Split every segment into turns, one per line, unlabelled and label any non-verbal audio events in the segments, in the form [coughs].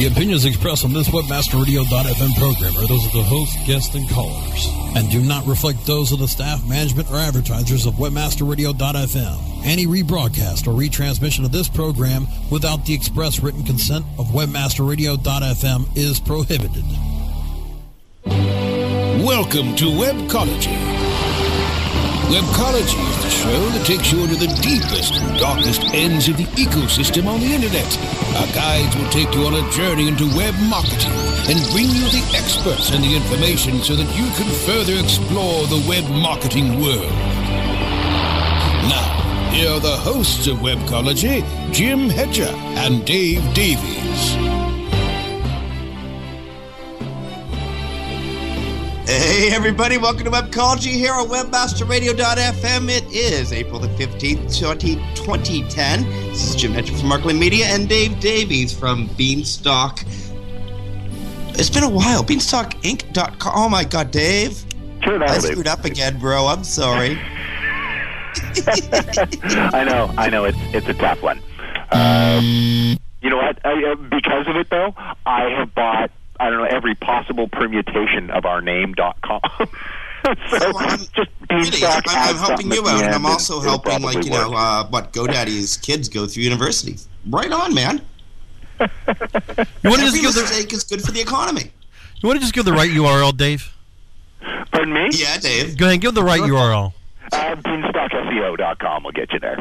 The opinions expressed on this WebmasterRadio.fm program are those of the host, guests, and callers, and do not reflect those of the staff, management, or advertisers of WebmasterRadio.fm. Any rebroadcast or retransmission of this program without the express written consent of WebmasterRadio.fm is prohibited.
Welcome to Webcology. Webcology is the show that takes you into the deepest and darkest ends of the ecosystem on the internet. Our guides will take you on a journey into web marketing and bring you the experts and the information so that you can further explore the web marketing world. Now, here are the hosts of Webcology, Jim Hedger and Dave Davies.
Hey everybody, welcome to Webcology here on WebmasterRadio.fm. It is April the 15th, 20, 2010. This is Jim Hedger from Markland Media and Dave Davies from Beanstalk. It's been a while. BeanstalkInc.com. Oh my god, Dave.
Sure,
I screwed up again, bro. I'm sorry. [laughs]
I know, I know. It's it's a tough one. Um, you know what? I, uh, because of it, though, I have bought I don't know every possible permutation of our name.com. [laughs] so
So I'm-
just
Really,
beanstalk
I'm, I'm helping you out, and I'm also
it'll
helping, like,
probably
you know,
work.
uh, what GoDaddy's kids go through university. Right on, man.
You want to just give the
mistake is good for the economy.
you want to just give the right URL, Dave?
Pardon me?
Yeah, Dave.
Go ahead, give the right URL.
Uh, beanstalkseo.com will get you there.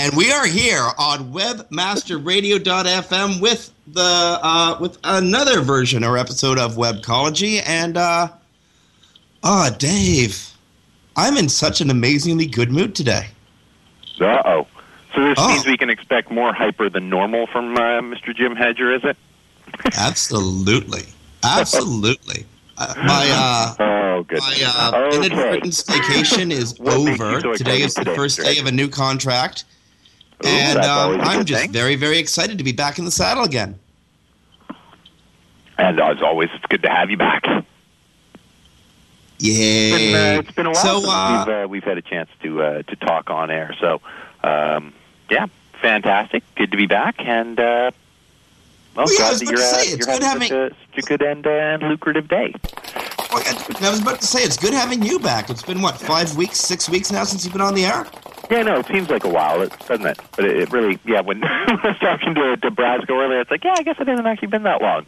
and we are here on webmasterradio.fm with the uh, with another version or episode of Webcology and uh oh Dave I'm in such an amazingly good mood today.
Uh oh. So this
Oh.
means we can expect more hyper than normal from uh, Mr. Jim Hedger, is it?
Absolutely. Absolutely. Uh, my uh [laughs]
Oh, goodness.
my uh,
okay.
inadvertent staycation is
What makes you
over.
so
today is the first day of a new contract.
Ooh,
and um, I'm just
thing.
very, very excited to be back in the saddle again.
And as always, it's good to have you back.
Yeah.
It's been, uh, it's been a while
So,
since
uh,
we've uh, we've had a chance to uh, to talk on air. So, um, yeah, fantastic. Good to be back, and uh, well,
Well, yeah, I
glad
was
that
about
you're,
to
uh,
say, it's
you're
good
having
having-
such a, such a good and, uh, and lucrative day.
Well, I was about to say it's good having you back. It's been what five weeks, six weeks now since you've been on the air.
Yeah, no, it seems like a while, it- doesn't it? But it, it really, yeah. [laughs] When I was talking to, to Brasco earlier, it's like, yeah, I guess it hasn't actually been that long.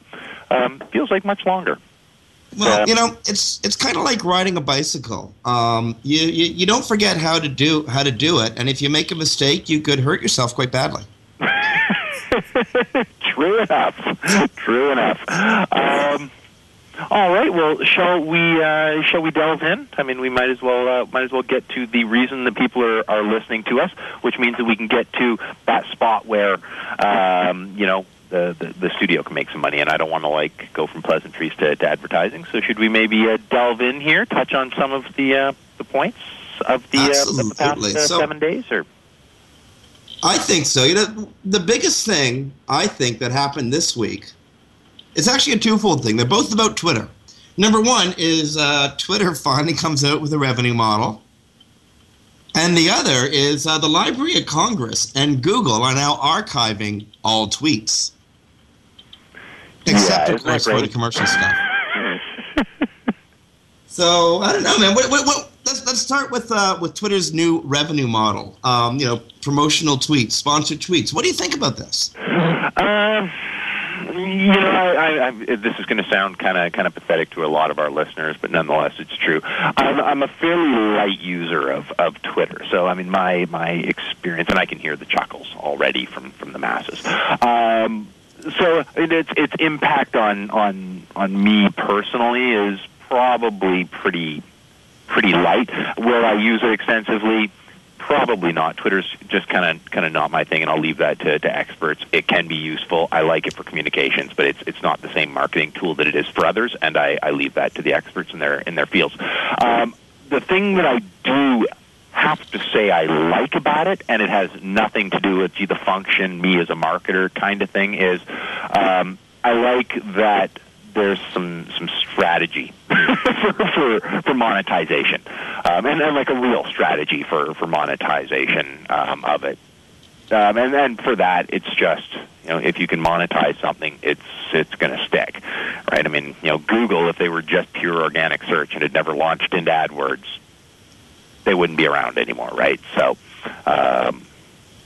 Um, feels like much longer.
Well,
Yeah.
you know, it's it's kind of like riding a bicycle. Um, you, you you don't forget how to do how to do it, and if you make a mistake, you could hurt yourself quite badly. [laughs]
True enough. True enough. Um, all right. Well, shall we? Uh, shall we delve in? I mean, we might as well. Uh, might as well get to the reason that people are, are listening to us, which means that we can get to that spot where, um, [laughs] you know, the, the the studio can make some money. And I don't want to like go from pleasantries to, to advertising. So should we maybe uh, delve in here, touch on some of the uh, the points of the, uh, of the past uh,
So-
seven days, or
I think so. You know, the biggest thing I think that happened this week is actually a twofold thing. They're both about Twitter. Number one is uh, Twitter finally [laughs] comes out with a revenue model, And the other is uh, the Library of Congress and Google are now archiving all tweets. Except,
Yeah,
of course, for the commercial stuff. [laughs] So I don't know, man. What, what, what, let's let's start with uh, with Twitter's new revenue model. Um, you know, promotional tweets, sponsored tweets. What do you think about this?
Um, you know, I, I, I, this is going to sound kind of kind of pathetic to a lot of our listeners, but nonetheless, it's true. I'm, I'm a fairly light user of, of Twitter, so I mean, my my experience, and I can hear the chuckles already from from the masses. Um, so its its impact on on on me personally is probably pretty pretty light. Will I use it extensively? Probably not. Twitter's just kind of kind of not my thing, and I'll leave that to, to experts. It can be useful. I like it for communications, but it's it's not the same marketing tool that it is for others, and I, I leave that to the experts in their in their fields. Um, the thing that I do have to say I like about it, and it has nothing to do with gee, the function, me as a marketer kind of thing, is um, I like that there's some some strategy [laughs] for, for for monetization, um, and then like a real strategy for for monetization um, of it. Um, and then for that, it's just you know if you can monetize something, it's it's going to stick, right? I mean, you know, Google if they were just pure organic search and had never launched into AdWords, they wouldn't be around anymore, right? So, um,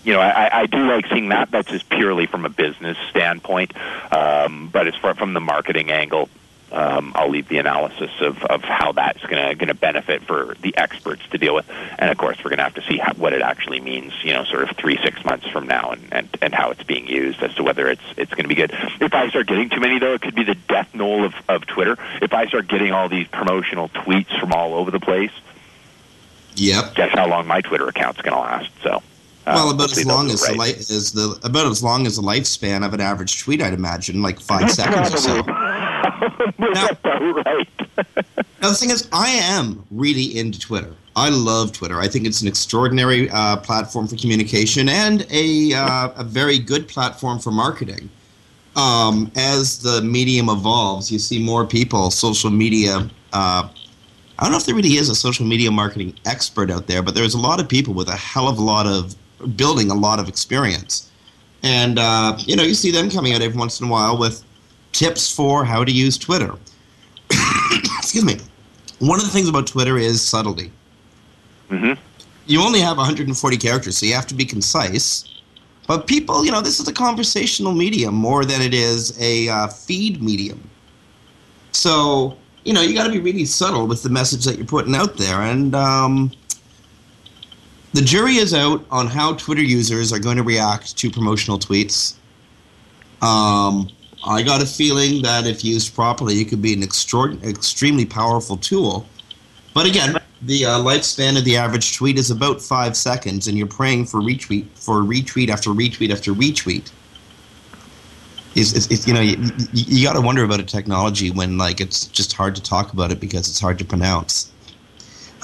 you know, I, I do like seeing that. That's just purely from a business standpoint. Um, but as far from the marketing angle, um, I'll leave the analysis of, of how that's going to benefit for the experts to deal with. And of course, we're going to have to see how, what it actually means, you know, sort of three, six months from now, and, and, and how it's being used as to whether it's it's going to be good. If I start getting too many, though, it could be the death knell of, of Twitter. If I start getting all these promotional tweets from all over the place,
Yep.
guess how long my Twitter account's going to last. So, uh,
well, about as long as the is the about as long as the lifespan of an average tweet, I'd imagine, like [laughs] five seconds or so. [laughs]
Right.
Now the thing is, I am really into Twitter. I love Twitter. I think it's an extraordinary uh, platform for communication and a uh, a very good platform for marketing. Um, as the medium evolves, you see more people, social media. Uh, I don't know if there really is a social media marketing expert out there, but there's a lot of people with a hell of a lot of building a lot of experience, and uh, you know you see them coming out every once in a while with tips for how to use Twitter. [coughs] Excuse me. One of the things about Twitter is subtlety.
Mm-hmm.
You only have 140 characters, so you have to be concise. But people, you know, this is a conversational medium more than it is a uh, feed medium. So, you know, you got to be really subtle with the message that you're putting out there. And um, the jury is out on how Twitter users are going to react to promotional tweets. Um, I got a feeling that if used properly, it could be an extremely powerful tool. But again, the uh, lifespan of the average tweet is about five seconds, and you're praying for retweet for retweet after retweet after retweet. Is it's, it's, you know you, you got to wonder about a technology when like it's just hard to talk about it because it's hard to pronounce.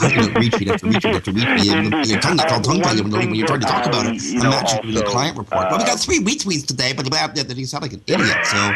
You know, retweet after retweet after retweet. You- Your tongue gets all tongue tied when when you're trying to talk about it.
You know,
Imagine doing a client report. well, we got three retweets today, but that you sound like an idiot. So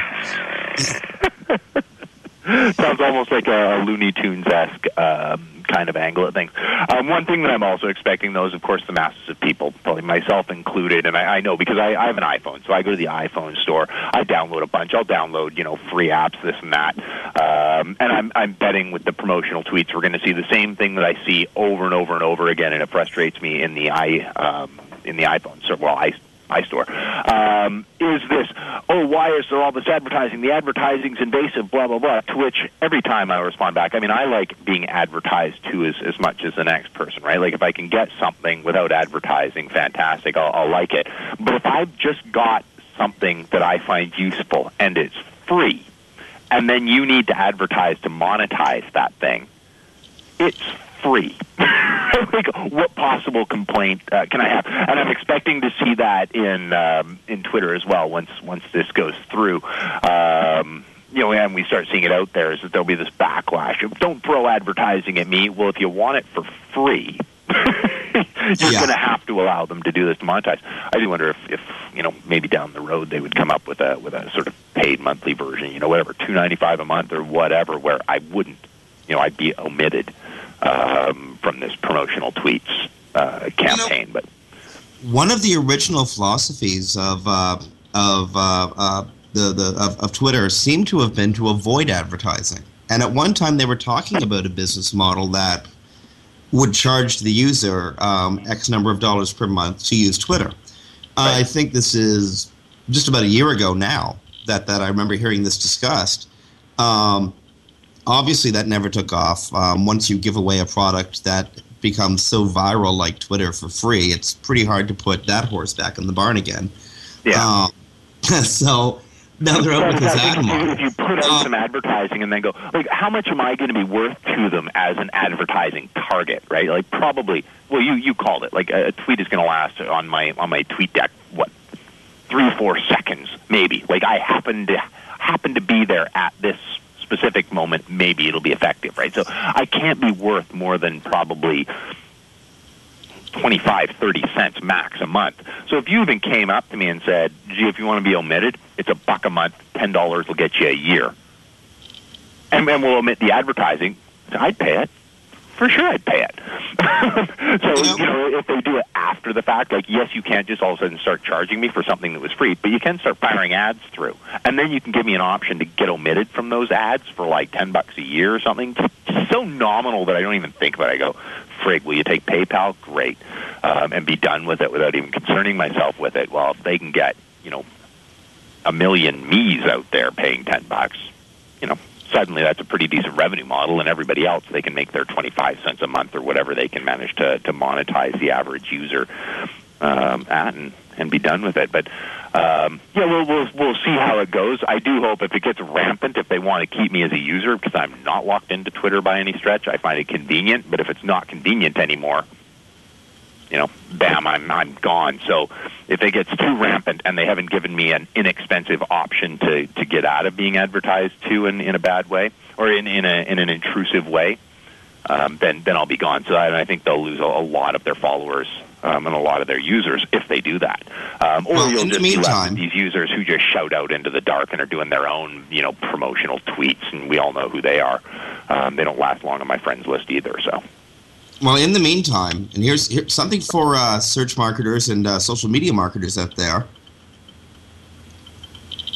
[laughs]
Sounds almost like a Looney Tunes esque um, kind of angle at things. Um, one thing that I'm also expecting, though, is of course the masses of people, probably myself included, and I, I know because I, I have an iPhone, so I go to the iPhone store, I download a bunch, I'll download you know free apps, this and that, um, and I'm I'm betting with the promotional tweets we're going to see the same thing that I see over and over and over again, and it frustrates me in the i um, in the iPhone. So well, I iStore, um, is this, oh, why is there all this advertising? The advertising's invasive, blah, blah, blah. To which every time I respond back, I mean, I like being advertised to as, as much as the next person, right? Like if I can get something without advertising, fantastic, I'll, I'll like it. But if I've just got something that I find useful and it's free, and then you need to advertise to monetize that thing, it's free. [laughs] like, what possible complaint uh, can I have? And I'm expecting to see that in um, in Twitter as well once once this goes through. Um, you know, and we start seeing it out there is that there'll be this backlash of don't throw advertising at me. Well, if you want it for free, [laughs] you're
Yeah.
going to have to allow them to do this to monetize. I do wonder if, if you know maybe down the road they would come up with a with a sort of paid monthly version. You know, whatever two ninety five a month or whatever, where I wouldn't, you know, I'd be omitted um, from this promotional tweets uh, campaign. but
one of the original philosophies of uh, of uh, uh, the the of, of Twitter seemed to have been to avoid advertising. And at one time, they were talking about a business model that would charge the user um, X number of dollars per month to use Twitter. I think this is just about a year ago now that, that I remember hearing this discussed. Um, obviously, that never took off. Um, once you give away a product that becomes so viral like Twitter for free, it's pretty hard to put that horse back in the barn again.
yeah.
Um, [laughs] so now they're out with this ad
if you,
model.
if you put out
Um,
some advertising and then go, like, how much am I going to be worth to them as an advertising target, right? Like, probably. Well, you you called it. Like, a, a tweet is going to last on my on my tweet deck what three four seconds maybe. Like, I happen to happen to be there at this specific moment. Maybe it'll be effective, right? So I can't be worth more than probably 25, 30 cents max a month. So if you even came up to me and said, gee, if you want to be omitted, it's a buck a month, $10 will get you a year. And then we'll omit the advertising, I'd pay it. For sure I'd pay it. [laughs] so, you know, if they do it after the fact, like, yes, you can't just all of a sudden start charging me for something that was free, but you can start firing ads through. And then you can give me an option to get omitted from those ads for like 10 bucks a year or something. Just so nominal that I don't even think about it. I go, frig, will you take PayPal? Great. Um, and be done with it without even concerning myself with it. Well, if they can get, you know, a million me's out there paying 10 bucks, you know, suddenly that's a pretty decent revenue model and everybody else they can make their 25 cents a month or whatever they can manage to, to monetize the average user um, at and, and be done with it. But um, yeah we'll, we'll, we'll see how it goes. I do hope if it gets rampant if they want to keep me as a user because I'm not locked into Twitter by any stretch I find it convenient. But if it's not convenient anymore you know, bam, I'm I'm gone. So if it gets too rampant and they haven't given me an inexpensive option to, to get out of being advertised to in, in a bad way or in, in a in an intrusive way, um, then then I'll be gone. So I, I think they'll lose a, a lot of their followers um, and a lot of their users if they do that. Um, or
Well,
you'll
in the
just be
meantime-
these users who just shout out into the dark and are doing their own you know promotional tweets, and we all know who they are. Um, they don't last long on my friends list either. So.
Well, in the meantime, and here's, here's something for uh, search marketers and uh, social media marketers out there.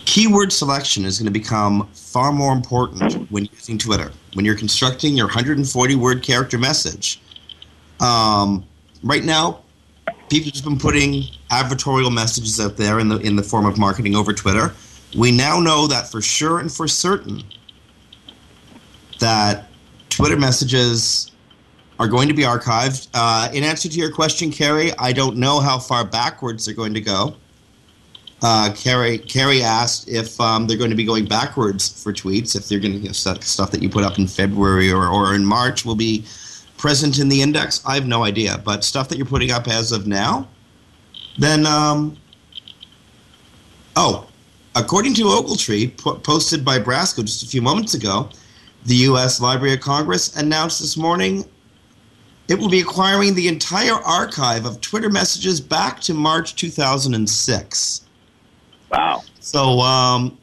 Keyword selection is going to become far more important when using Twitter. When you're constructing your 140 word character message. Um, right now, people have just been putting advertorial messages out there in the in the form of marketing over Twitter. We now know that for sure and for certain that Twitter messages are going to be archived. Uh, in answer to your question, Carrie, I don't know how far backwards they're going to go. Uh, Carrie, Carrie asked if um, they're going to be going backwards for tweets, if they're going to you know, stuff, that you put up in February or, or in March will be present in the index. I have no idea, but stuff that you're putting up as of now, then, um, oh, according to Ogletree, po- posted by Brasco just a few moments ago, the U.S. Library of Congress announced this morning it will be acquiring the entire archive of Twitter messages back to March 2006.
Wow.
So, um,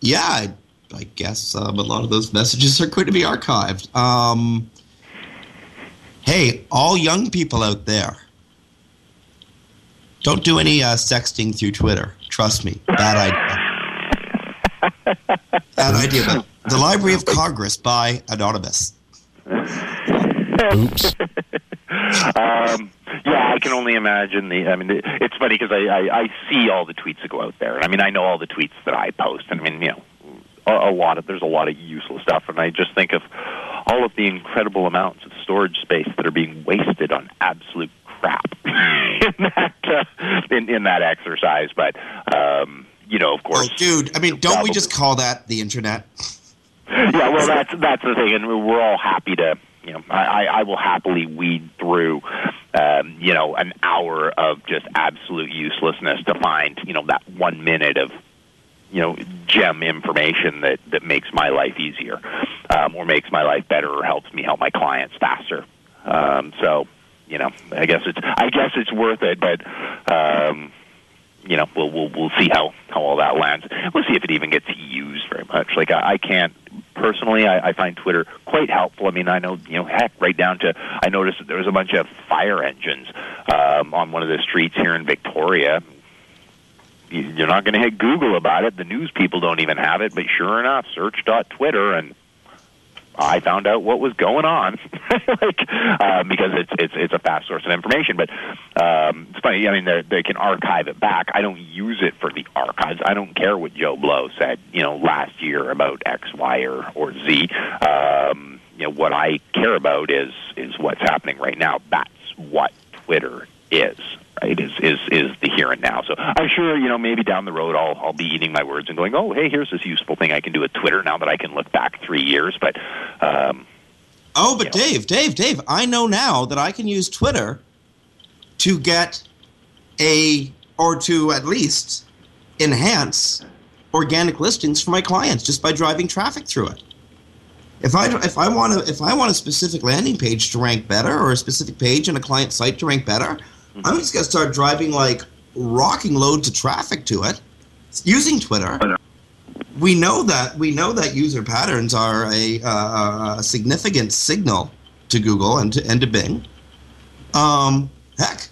yeah, I, I guess um, a lot of those messages are going to be archived. Um, hey, all young people out there, don't do any uh, sexting through Twitter. Trust me, bad idea. [laughs] bad idea. But the Library of Congress by Anonymous.
Oops.
Um, yeah, I can only imagine the. I mean, it's funny because I, I I see all the tweets that go out there. I mean, I know all the tweets that I post, and I mean, you know, a, a lot of there's a lot of useless stuff, and I just think of all of the incredible amounts of storage space that are being wasted on absolute crap [laughs] in that uh, in, in that exercise. But um, you know, of course,
Oh, dude, I mean, don't we just call that the internet?
yeah, well, that's that's the thing, and we're all happy to. You know, I, I will happily weed through, um, you know, an hour of just absolute uselessness to find, you know, that one minute of, you know, gem information that that makes my life easier, um, or makes my life better, or helps me help my clients faster. Um, so, you know, I guess it's I guess it's worth it, but. Um, you know, we'll we'll we'll see how how all that lands. We'll see if it even gets used very much. Like I, I can't personally, I, I find Twitter quite helpful. I mean, I know, you know, heck, right down to I noticed that there was a bunch of fire engines um, on one of the streets here in Victoria. You- You're not going to hit Google about it. The news people don't even have it, but sure enough, search dot Twitter and I found out what was going on, [laughs] like um, because it's it's it's a fast source of information. But um, it's funny. I mean, they they can archive it back. I don't use it for the archives. I don't care what Joe Blow said, you know, last year about X, Y, or or Z. Um, you know, what I care about is is what's happening right now. That's what Twitter is. Right? Is is is the here and now. So I'm sure you know maybe down the road I'll I'll be eating my words and going, oh hey, here's this useful thing I can do with Twitter now that I can look back three years. But um,
Oh, but Dave, Dave, Dave, I know now that I can use Twitter to get a, or to at least enhance organic listings for my clients just by driving traffic through it. If I if I want to if I want a specific landing page to rank better or a specific page in a client site to rank better, I'm just gonna start driving like rocking loads of traffic to it using Twitter. We know that we know that user patterns are a, uh, a significant signal to Google and to, and to Bing. Um, heck,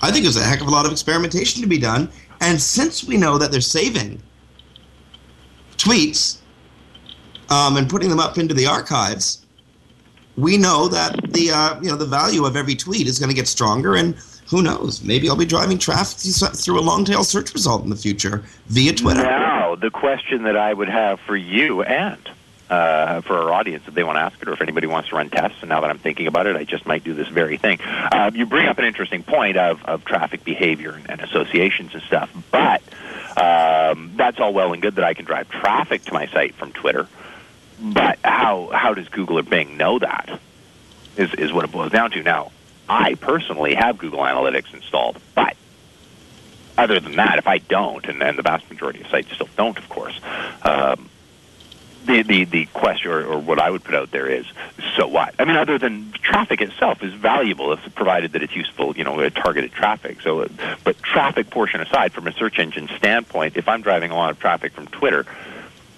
I think there's a heck of a lot of experimentation to be done. And since we know that they're saving tweets um, and putting them up into the archives, we know that the uh, you know the value of every tweet is going to get stronger. And who knows? Maybe I'll be driving traffic through a long tail search result in the future via Twitter.
Now, the question that I would have for you and uh, for our audience, if they want to ask it, or if anybody wants to run tests, and now that I'm thinking about it, I just might do this very thing. Um, you bring up an interesting point of, of traffic behavior and, and associations and stuff, but um, that's all well and good that I can drive traffic to my site from Twitter. But how how does Google or Bing know that? Is is what it boils down to. Now, I personally have Google Analytics installed, but other than that, if I don't, and, and the vast majority of sites still don't, of course, um, the, the, the question or, or what I would put out there is, so what? I mean, other than traffic itself is valuable if provided that it's useful, you know, targeted traffic. So, but traffic portion aside, from a search engine standpoint, if I'm driving a lot of traffic from Twitter,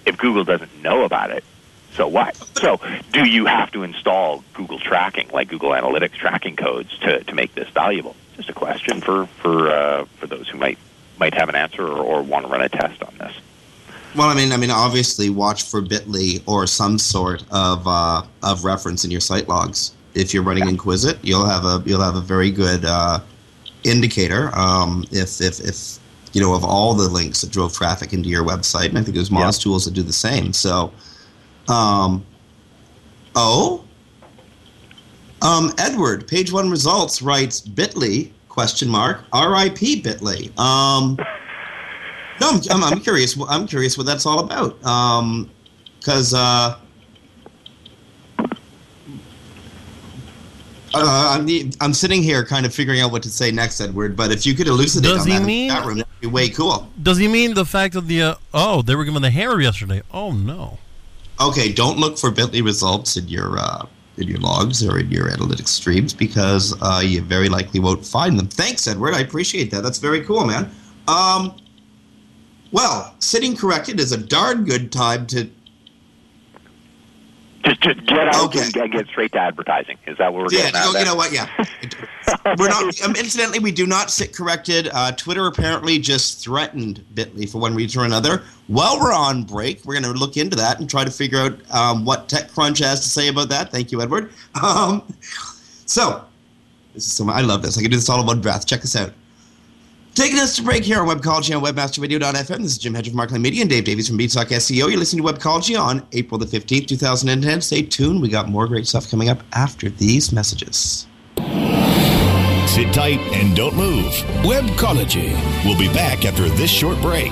if Google doesn't know about it, so what? So, do you have to install Google tracking, like Google Analytics tracking codes, to, to make this valuable? Just a question for for uh, for those who might might have an answer or, or want to run a test on this.
Well, I mean, I mean, obviously, watch for Bitly or some sort of uh, of reference in your site logs. If you're running Enquisite, you'll have a you'll have a very good uh, indicator. Um, if if if you know of all the links that drove traffic into your website, and I think there's Moz
Yeah.
tools that do the same. So, um, oh, um, Edward, page one results writes Bitly question mark R.I.P. Bitly. Um, no, I'm, I'm, I'm curious. I'm curious what that's all about. Because uh, uh, I'm, I'm sitting here kind of figuring out what to say next, Edward. But if you could elucidate
Does
on
he
that in the
mean-
chat room, that'd be way cool.
Does he mean the fact of the uh, oh they were given the hammer yesterday? Oh no.
Okay, don't look for Bitly results in your uh, in your logs or in your analytics streams because uh, you very likely won't find them. Thanks, Edward. I appreciate that. That's very cool, man. Um, well, sitting corrected is a darn good time to
Just just get out
Okay.
and, get straight to advertising. Is that what we're
Yeah,
getting at?
you know,
there?
you know what? Yeah, we're not. [laughs] Um, incidentally, we do not sit corrected. Uh, Twitter apparently just threatened Bitly for one reason or another. While we're on break, we're going to look into that and try to figure out um, what TechCrunch has to say about that. Thank you, Edward. [laughs] Um, so, this is some. I love this. I can do this all in one breath. Check this out. Taking us to break here on Webcology on WebmasterRadio.fm. This is Jim Hedger from Markland Media and Dave Davies from Beanstalk SEO. You're listening to Webcology on April the 15th, 2010. Stay tuned. We got more great stuff coming up after these messages.
Sit tight and don't move.
Webcology.
We'll be back after this short break.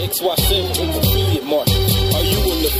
XY7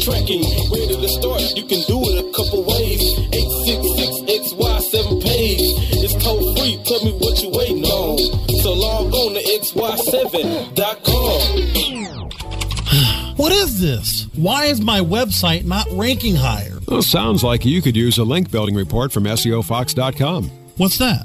tracking. Where did it start? You can do it a couple ways. 866XY7 page. It's toll free. Tell me
what you waiting on. So log on to xy7.com. what is this? Why is my website not ranking higher?
Well, sounds like you could use a link building report from SEOFox.com.
What's that?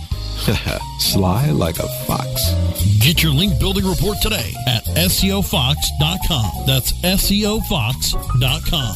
[laughs]
Sly like a fox.
Get your link building report today at SEOFox.com. That's SEOFox.com.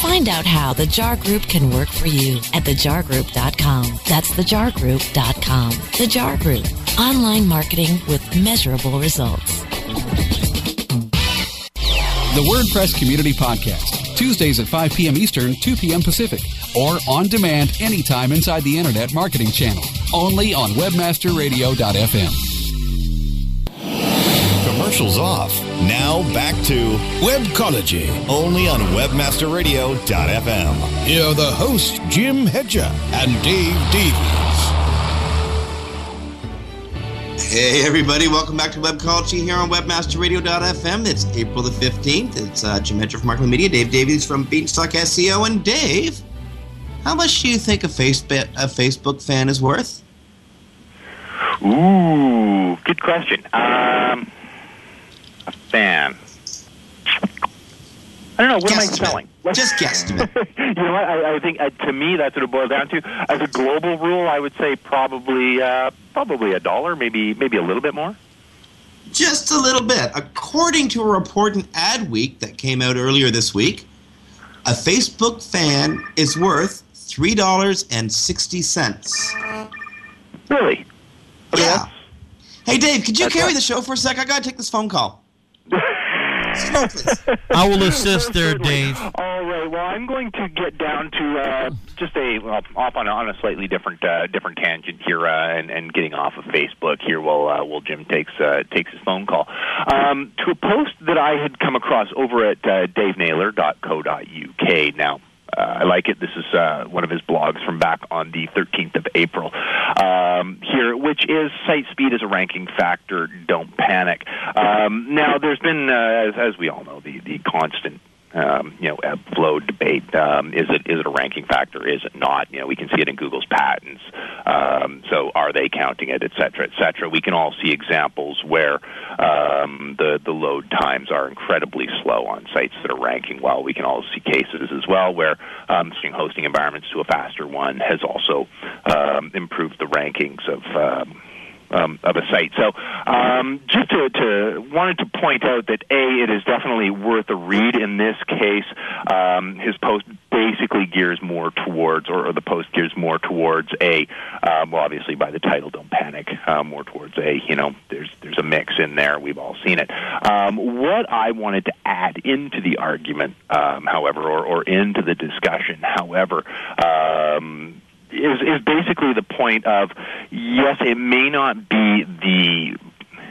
Find out how the JAR Group can work for you at thejargroup.com. That's thejargroup.com. The JAR Group. Online marketing with measurable results.
The WordPress Community Podcast, Tuesdays at 5 p.m. Eastern, 2 p.m. Pacific, or on demand anytime inside the Internet Marketing Channel, only on WebmasterRadio.fm.
Commercials off. Now back to
Webcology.
only on WebmasterRadio.fm.
Here are the hosts, Jim Hedger and Dave Davies.
Hey everybody, welcome back to Webcology here on WebmasterRadio.fm. It's April the 15th. It's uh, Jim Hedger from Markland Media, Dave Davies from Beanstalk SEO. And Dave, how much do you think a Facebook, a Facebook fan is worth?
Ooh, good question. Um, a fan. I don't know. What am I selling? [laughs]
Just guesstimate.
you know what? I, I think uh, to me that's what it boils down to. As a global rule, I would say probably uh, probably a dollar, maybe maybe a little bit more.
Just a little bit. According to a report in Adweek that came out earlier this week, a Facebook fan is worth three dollars and sixty cents.
Really?
Yeah. Hey Dave, could you carry
what-
the show for a sec? I gotta take this phone call.
I will assist there, Dave.
All right. Well, I'm going to get down to uh, just a well, off on a, on a slightly different uh, different tangent here, uh, and, and getting off of Facebook here while uh, while Jim takes uh, takes his phone call um, to a post that I had come across over at uh, DaveNaylor.co.uk. Now. Uh, I like it. This is uh, one of his blogs from back on the 13th of April um, here, which is site speed is a ranking factor. Don't panic. Um, now, there's been, uh, as, as we all know, the, the constant um, you know, ebb flow debate. Um, is it is it a ranking factor? Is it not? You know, we can see it in Google's patents. Um, so, are they counting it, et cetera, et cetera? We can all see examples where um, the the load times are incredibly slow on sites that are ranking well. We can all see cases as well where um, switching hosting environments to a faster one has also um, improved the rankings of. Um, of a site. So, um, just to, to wanted to point out that a it is definitely worth a read. In this case, um, his post basically gears more towards, or, or the post gears more towards a, um, well, obviously by the title, don't panic, uh, more towards a, you know, there's there's a mix in there. We've all seen it. Um, what I wanted to add into the argument, um, however, or, or into the discussion, however. Um, is is basically the point of yes, it may not be the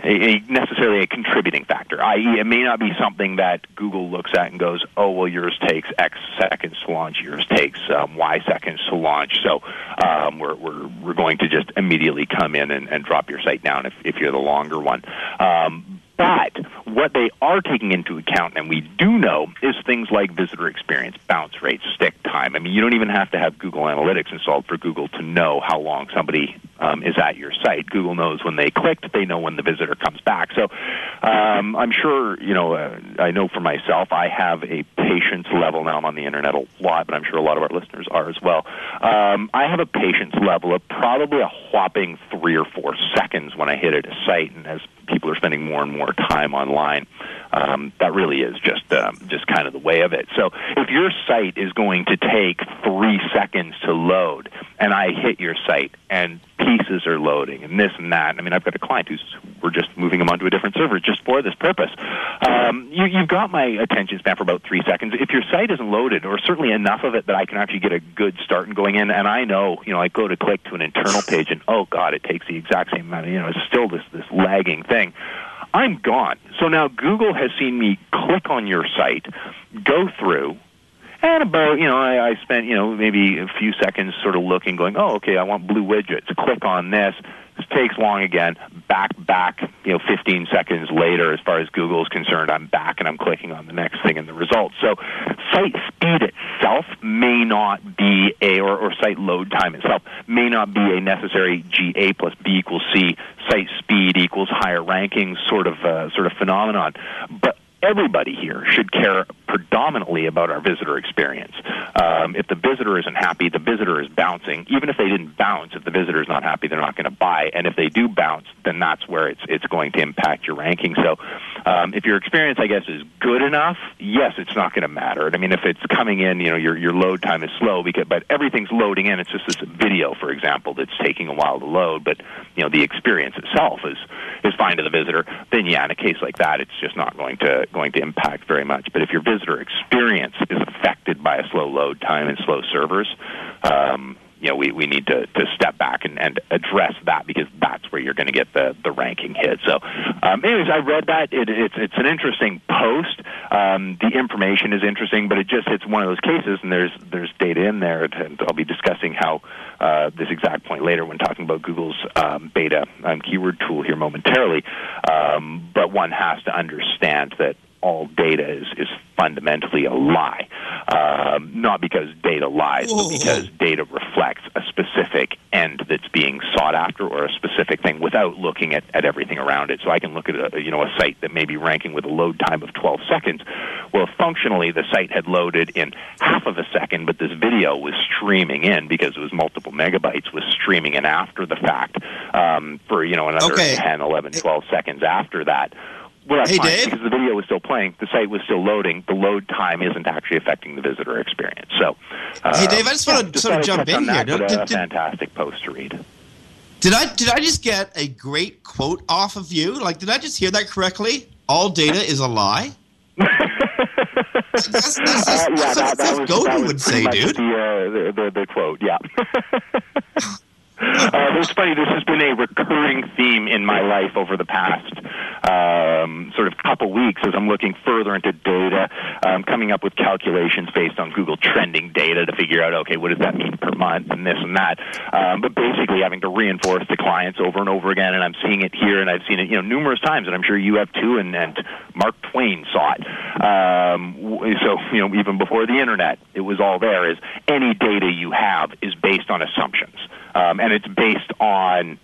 a, a necessarily a contributing factor, i.e., it may not be something that Google looks at and goes, "Oh, well, yours takes X seconds to launch, yours takes um, Y seconds to launch." So um, we're we're we're going to just immediately come in and, and drop your site down if if you're the longer one. Um, but what they are taking into account, and we do know, is things like visitor experience, bounce rates, stick time. I mean, you don't even have to have Google Analytics installed for Google to know how long somebody um, is at your site. Google knows when they clicked, they know when the visitor comes back. So um, I'm sure, you know, uh, I know for myself, I have a patience level. Now I'm on the internet a lot, but I'm sure a lot of our listeners are as well. Um, I have a patience level of probably a whopping three or four seconds when I hit a site, and as people are spending more and more time online. Um, that really is just um, just kind of the way of it. So if your site is going to take three seconds to load, and I hit your site and pieces are loading and this and that. I mean, I've got a client who's we're just moving them onto a different server just for this purpose. Um, you, you've got my attention span for about three seconds. If your site isn't loaded, or certainly enough of it that I can actually get a good start and going in, and I know, you know, I go to click to an internal page, and oh god, it takes the exact same amount. Of, you know, it's still this this lagging thing. I'm gone. So now Google has seen me click on your site, go through, and about, you know, I, I spent, you know, maybe a few seconds sort of looking, going, oh, okay, I want blue widgets. Click on this. This takes long again. Back, back, you know, 15 seconds later, as far as Google is concerned, I'm back and I'm clicking on the next thing in the results. So site speed itself may not be a, or, or site load time itself may not be a necessary G A plus B equals C, site speed equals higher rankings sort of, uh, sort of phenomenon. But everybody here should care predominantly about our visitor experience. Um, if the visitor isn't happy, the visitor is bouncing. Even if they didn't bounce, if the visitor is not happy, they're not going to buy. And if they do bounce, then that's where it's it's going to impact your ranking. So, um, if your experience, I guess, is good enough, yes, it's not going to matter. I mean, if it's coming in, you know, your your load time is slow because, but everything's loading in. It's just this video, for example, that's taking a while to load, but you know, the experience itself is is fine to the visitor. Then, yeah, in a case like that, it's just not going to going to impact very much. But if your visitor experience is affected by a slow load time and slow servers, um, you know, we, we need to, to step back and, and address that because that's where you're going to get the, the ranking hit. So, um, anyways, I read that. It, it's, it's an interesting post. Um, the information is interesting, but it just it's one of those cases, and there's there's data in there. And I'll be discussing how uh, this exact point later when talking about Google's um, beta um, keyword tool here momentarily. Um, but one has to understand that all data is, is fundamentally a lie. Um, not because data lies, but because data reflects a specific end that's being sought after or a specific thing without looking at, at everything around it. So I can look at a, you know, a site that may be ranking with a load time of 12 seconds. Well, functionally, the site had loaded in half of a second, but this video was streaming in because it was multiple megabytes, was streaming in after the fact um, for, you know, another
Okay.
10, 11, 12 seconds after that. Well, that's
Hey,
fine,
Dave?
because the video was still playing, the site was still loading. The load time isn't actually affecting the visitor experience. So,
Hey,
um,
Dave, I just wanna sort of jump in
that,
here.
but
Did-
a fantastic post to read.
Did I did I just get a great quote off of you? Like, did I just hear that correctly? All data is a lie. [laughs] that's, that's, that's,
Uh, yeah,
that's,
that,
that's
that was, that
would say, dude.
The, uh, the, the, the quote, yeah. [laughs] Uh, it's funny. This has been a recurring theme in my life over the past um, sort of couple weeks as I'm looking further into data, um, coming up with calculations based on Google trending data to figure out, okay, what does that mean per month and this and that. Um, but basically, having to reinforce the clients over and over again, and I'm seeing it here, and I've seen it, you know, numerous times, and I'm sure you have too, and, and Mark Twain saw it. Um, so, you know, even before the internet, it was all there. Is any data you have is based on assumptions, um, and it's based on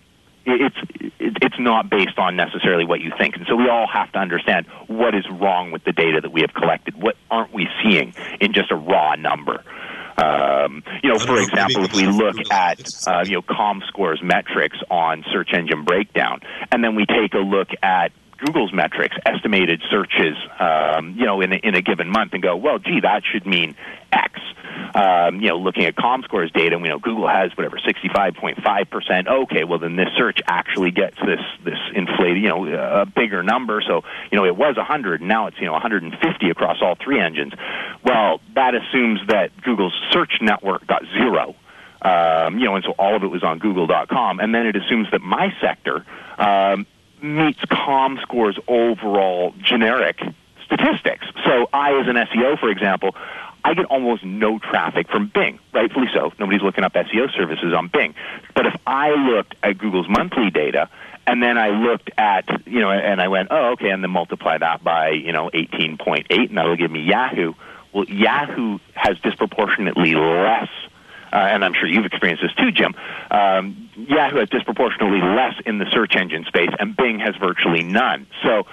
it's it's not based on necessarily what you think. And so we all have to understand what is wrong with the data that we have collected. What aren't we seeing in just a raw number? Um, you know, for example, if we look at uh, you know ComScore's metrics on search engine breakdown, and then we take a look at Google's metrics, estimated searches, um, you know, in a, in a given month, and go, well, gee, that should mean X. Um, you know, looking at ComScore's data, we know Google has whatever 65.5 percent. Okay, well then this search actually gets this this inflated, you know, a bigger number. So you know, it was 100, now it's you know 150 across all three engines. Well, that assumes that Google's search network got zero. Um, you know, and so all of it was on Google.com, and then it assumes that my sector um, meets ComScore's overall generic statistics. So I, as an SEO, for example, I get almost no traffic from Bing, rightfully so. Nobody's looking up SEO services on Bing. But if I looked at Google's monthly data, and then I looked at, you know, and I went, oh, okay, and then multiply that by, you know, 18.8, and that'll give me Yahoo. Well, Yahoo has disproportionately less uh, and I'm sure you've experienced this too, Jim. Um, Yahoo has disproportionately less in the search engine space, and Bing has virtually none. So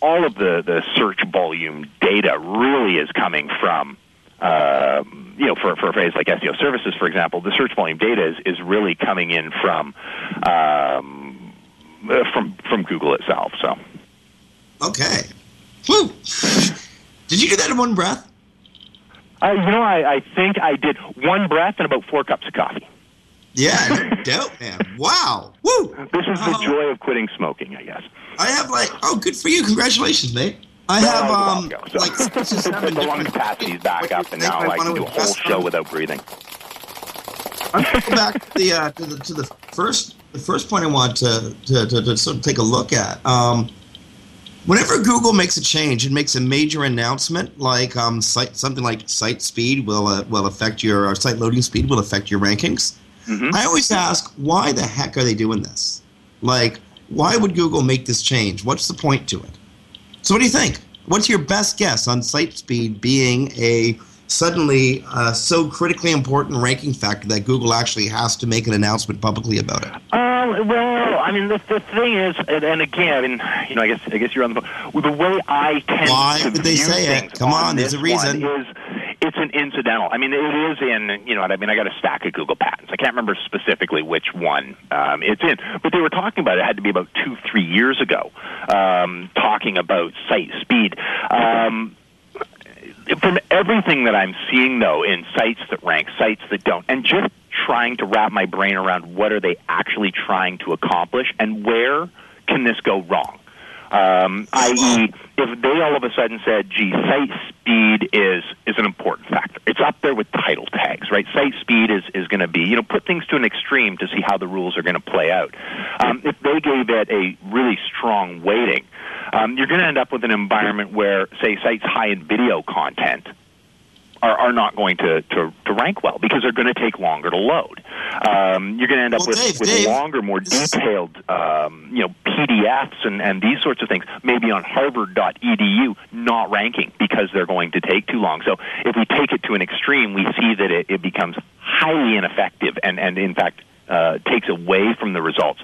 all of the, the search volume data really is coming from, um, you know, for, for a phrase like SEO services, for example, the search volume data is, is really coming in from um, uh, from from Google itself. So
Okay. Woo! Did you do that in one breath?
Uh, you know, I, I think I did one breath and about four cups of coffee.
Yeah, [laughs] dope, man. Wow. Woo!
This is the joy of quitting smoking, I guess.
I have like, oh, good for you. Congratulations, mate. I have, um,
ago, so-
like [laughs] six or seven
the lung capacity's back up, and now
I
can do a whole show without breathing.
I'm going to go back to the, uh, to the to the first the first point I want to to, to, to sort of take a look at. Um, whenever Google makes a change and makes a major announcement, like um, site something like site speed will uh, will affect your or site loading speed will affect your rankings. I always ask, why the heck are they doing this? Like, why would Google make this change? What's the point to it? So, what do you think? What's your best guess on site speed being a suddenly uh, so critically important ranking factor that Google actually has to make an announcement publicly about it?
Um, well, I mean, the, the thing is, and, and again, I mean, you know, I guess I guess you're on the phone. Well, the way I tend
Why
to
would they say it? Come on, there's a reason.
Is it's an incidental. I mean, it is in. You know, I mean, I got a stack of Google patents. I can't remember specifically which one um, it's in, but they were talking about it. it had to be about two, three years ago, um, talking about site speed. Um, from everything that I'm seeing, though, in sites that rank, sites that don't, and just trying to wrap my brain around what are they actually trying to accomplish and where can this go wrong? Um, i.e., if they all of a sudden said, "Gee, site speed is is an important factor," it's up there with title tags, right? Site speed is is going to be, you know, put things to an extreme to see how the rules are going to play out. Um, if they gave it a really strong weighting, um, you're going to end up with an environment where, say, sites high in video content are, are not going to, to, to rank well because they're going to take longer to load. Um, you're going to end up
Well,
with,
Dave,
with
Dave,
longer, more detailed, um, you know, PDFs and, and these sorts of things. Maybe on Harvard.edu, not ranking because they're going to take too long. So if we take it to an extreme, we see that it, it becomes highly ineffective and, and in fact, uh, takes away from the results.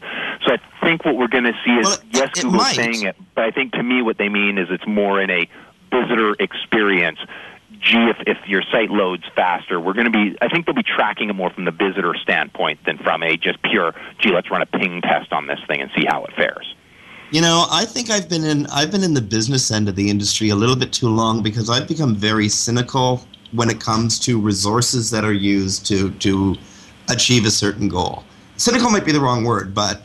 So I think what we're going to see is yes,
it
Google's
might.
saying it, but I think to me what they mean is it's more in a visitor experience. Gee, if, if your site loads faster, we're going to be. I think they'll be tracking it more from the visitor standpoint than from a just pure. Gee, let's run a ping test on this thing and see how it fares.
You know, I think I've been in I've been in the business end of the industry a little bit too long because I've become very cynical when it comes to resources that are used to to achieve a certain goal. Cynical might be the wrong word, but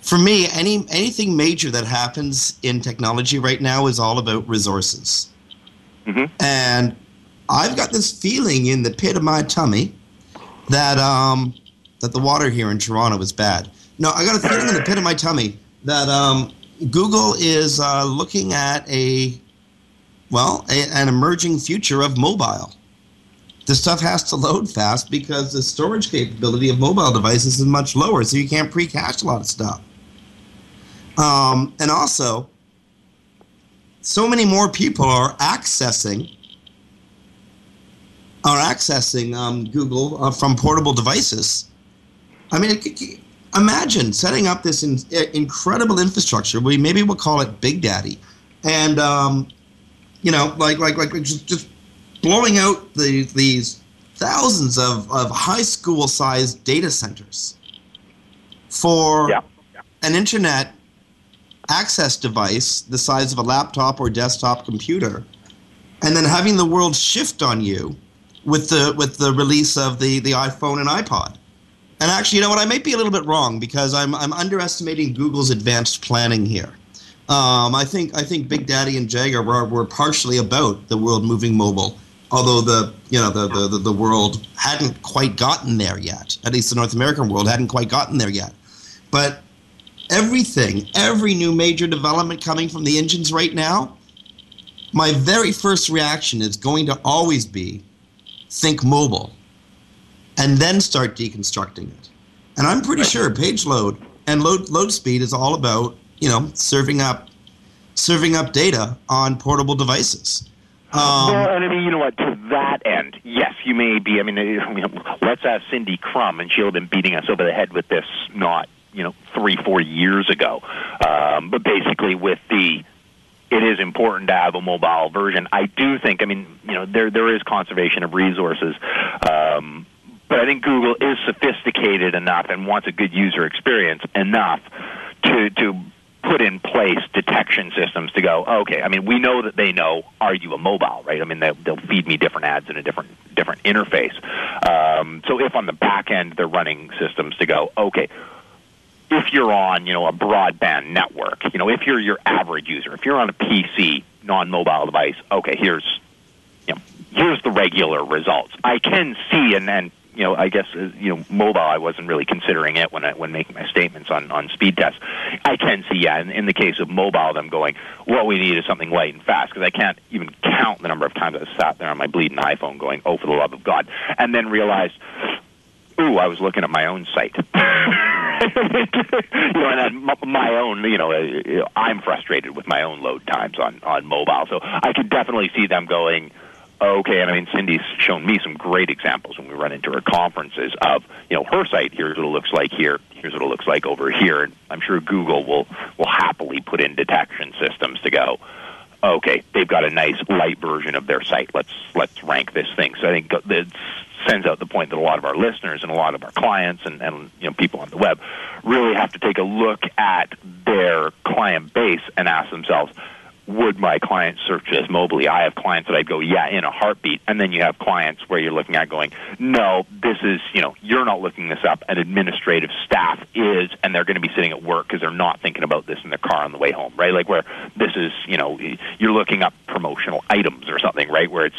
for me, any anything major that happens in technology right now is all about resources. And I've got this feeling in the pit of my tummy that um, that the water here in Toronto is bad. No, I got a feeling in the pit of my tummy that um, Google is uh, looking at a well a, an emerging future of mobile. The stuff has to load fast because the storage capability of mobile devices is much lower, so you can't pre-cache a lot of stuff. Um, and also, so many more people are accessing are accessing um, Google uh, from portable devices. I mean, imagine setting up this in, incredible infrastructure. We maybe we'll call it Big Daddy, and um, you know, like like like just, just blowing out the, these thousands of, of high school sized data centers for an internet access device the size of a laptop or desktop computer, and then having the world shift on you with the with the release of the, the iPhone and iPod. And actually, you know what? I might be a little bit wrong because I'm I'm underestimating Google's advanced planning here. Um, I think I think Big Daddy and Jagger were, were partially about the world moving mobile, although the you know the, the, the world hadn't quite gotten there yet. At least the North American world hadn't quite gotten there yet. But everything, every new major development coming from the engines right now, my very first reaction is going to always be think mobile and then start deconstructing it. And I'm pretty sure page load and load load speed is all about, you know, serving up serving up data on portable devices. Um,
well, and I mean, you know what? To that end, yes, you may be. I mean, I mean, let's ask Cindy Krum, and she'll have been beating us over the head with this not, you know, three, four years ago. Um, but basically, with the it is important to have a mobile version. I do think. I mean, you know, there there is conservation of resources. Um, but I think Google is sophisticated enough and wants a good user experience enough to to put in place detection systems to go, okay, I mean, we know that they know, are you a mobile, right? I mean, they, they'll feed me different ads in a different different interface. Um, so if on the back end they're running systems to go, okay, if you're on, you know, a broadband network, you know, if you're your average user, if you're on a PC, non-mobile device, okay, here's, you know, here's the regular results. I can see and then you know, I guess uh, you know, mobile. I wasn't really considering it when I, when making my statements on on speed tests. I can see, yeah, in, in the case of mobile, them going, what we need is something light and fast because I can't even count the number of times I sat there on my bleeding iPhone going, oh, for the love of God, and then realized, ooh, I was looking at my own site. [laughs] you know, and my own, you know, uh, I'm frustrated with my own load times on on mobile, so I could definitely see them going okay, and I mean, Cindy's shown me some great examples when we run into her conferences of, you know, her site, here's what it looks like here, here's what it looks like over here. And I'm sure Google will, will happily put in detection systems to go, okay, they've got a nice light version of their site. Let's, let's rank this thing. So I think it sends out the point that a lot of our listeners and a lot of our clients and, and you know, people on the web really have to take a look at their client base and ask themselves, would my client search this mobily? I have clients that I'd go, yeah, in a heartbeat. And then you have clients where you're looking at going, no, this is, you know, you're not looking this up. An administrative staff is, and they're going to be sitting at work because they're not thinking about this in their car on the way home, right? Like where this is, you know, you're looking up promotional items or something, right? Where it's,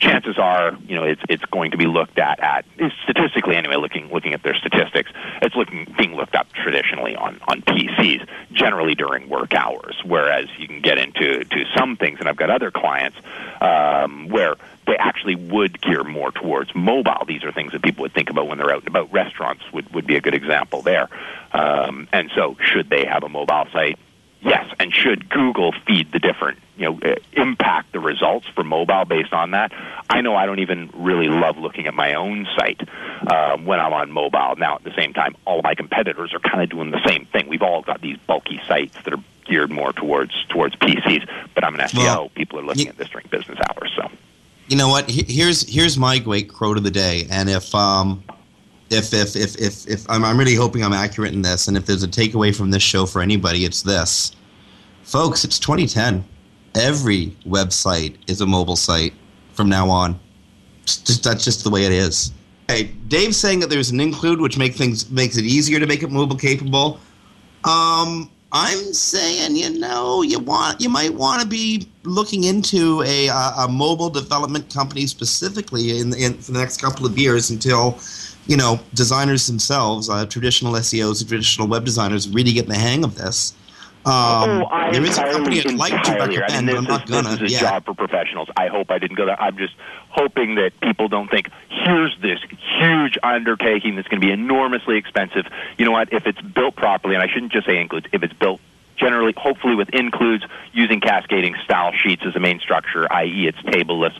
chances are, you know, it's, it's going to be looked at at, statistically anyway, looking, looking at their statistics, it's looking, being looked up traditionally on, on PCs, generally during work hours, whereas you can get into to some things, and I've got other clients um, where they actually would gear more towards mobile. These are things that people would think about when they're out and about. Restaurants would, would be a good example there. Um, and so, should they have a mobile site? Yes. And should Google feed the different, you know, uh, impact the results for mobile based on that? I know I don't even really love looking at my own site uh, when I'm on mobile. Now, at the same time, all my competitors are kind of doing the same thing. We've all got these bulky sites that are geared more towards towards PCs. But I'm an SEO. Well, People are looking at this during business hours. So,
you know what? Here's here's my great quote of the day. And if um, if if if if, if I'm, I'm really hoping I'm accurate in this, and if there's a takeaway from this show for anybody, it's this, folks. It's 2010. Every website is a mobile site from now on. Just, that's just the way it is. Hey, Dave's saying that there's an include, which make things makes it easier to make it mobile capable. Um, I'm saying, you know, you want you might want to be looking into a, a mobile development company specifically in, in for the next couple of years until you know designers themselves, uh, traditional SEOs traditional web designers, really get the hang of this. Um,
oh,
there is a company I'd like to recommend,
I mean,
but I'm not gonna.
This is a
yeah.
job for professionals. I hope I didn't go there. I'm just hoping that people don't think here's this huge undertaking that's going to be enormously expensive. You know what? If it's built properly, and I shouldn't just say includes, if it's built generally, hopefully with includes using cascading style sheets as a main structure, i.e., it's tableless.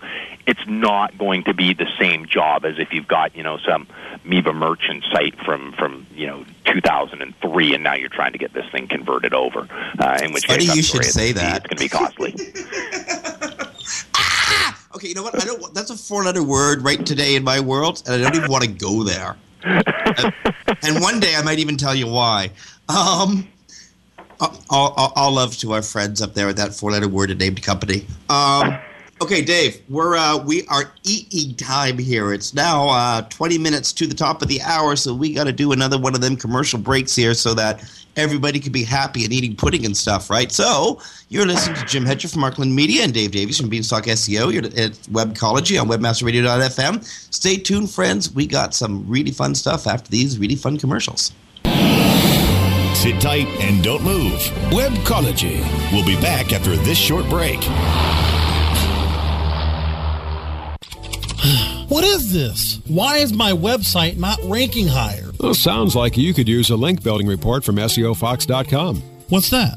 It's not going to be the same job as if you've got you know some Miva merchant site from from you know 2003, and now you're trying to get this thing converted over. Uh, in which
Funny
case,
you should say
it's,
that.
It's going to be costly. [laughs] [laughs]
ah! Okay, you know what? I don't. That's a four-letter word right today in my world, and I don't even want to go there. [laughs] and, and one day I might even tell you why. Um, all, all, all, love to our friends up there at that four-letter word and named company. Um, okay, Dave, we're uh, we are eating time here. It's now uh, 20 minutes to the top of the hour, so we got to do another one of them commercial breaks here so that everybody can be happy and eating pudding and stuff, right? So you're listening to Jim Hedger from Markland Media and Dave Davies from Beanstalk SEO. You're at Webcology on WebmasterRadio.fm. Stay tuned, friends. We got some really fun stuff after these really fun commercials.
Sit tight and don't move.
Webcology.
We'll be back after this short break. [sighs]
What is this? Why is my website not ranking higher?
Well, sounds like you could use a link building report from SEOFox.com.
What's that?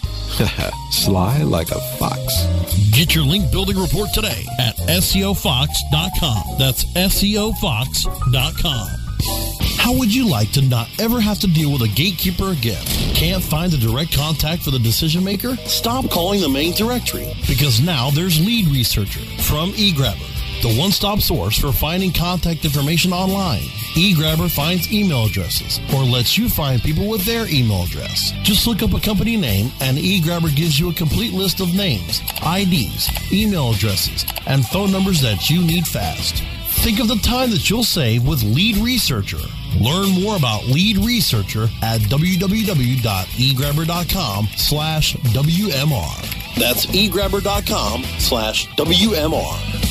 [laughs]
Sly like a fox.
Get your link building report today at SEOFox.com. That's SEOFox.com. How would you like to not ever have to deal with a gatekeeper again? Can't find a direct contact for the decision maker? Stop calling the main directory because now there's Lead Researcher from eGrabber, the one stop source for finding contact information online. eGrabber finds email addresses or lets you find people with their email address. Just look up a company name and eGrabber gives you a complete list of names, IDs, email addresses, and phone numbers that you need fast. Think of the time that you'll save with Lead Researcher. Learn more about Lead Researcher at www.egrabber.com slash WMR. That's egrabber.com slash WMR.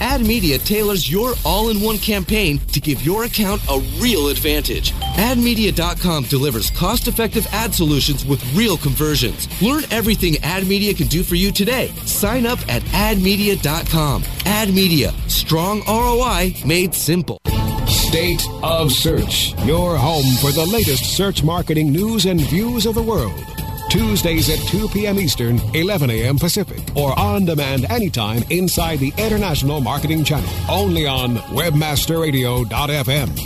AdMedia tailors your all-in-one campaign to give your account a real advantage. AdMedia.com delivers cost-effective ad solutions with real conversions. Learn everything AdMedia can do for you today. Sign up at AdMedia.com. AdMedia, strong ROI made simple.
State of Search, your home for the latest search marketing news and views of the world. Tuesdays at 2 p.m. Eastern, 11 a.m. Pacific, or on demand anytime inside the International Marketing Channel. Only on WebmasterRadio.fm.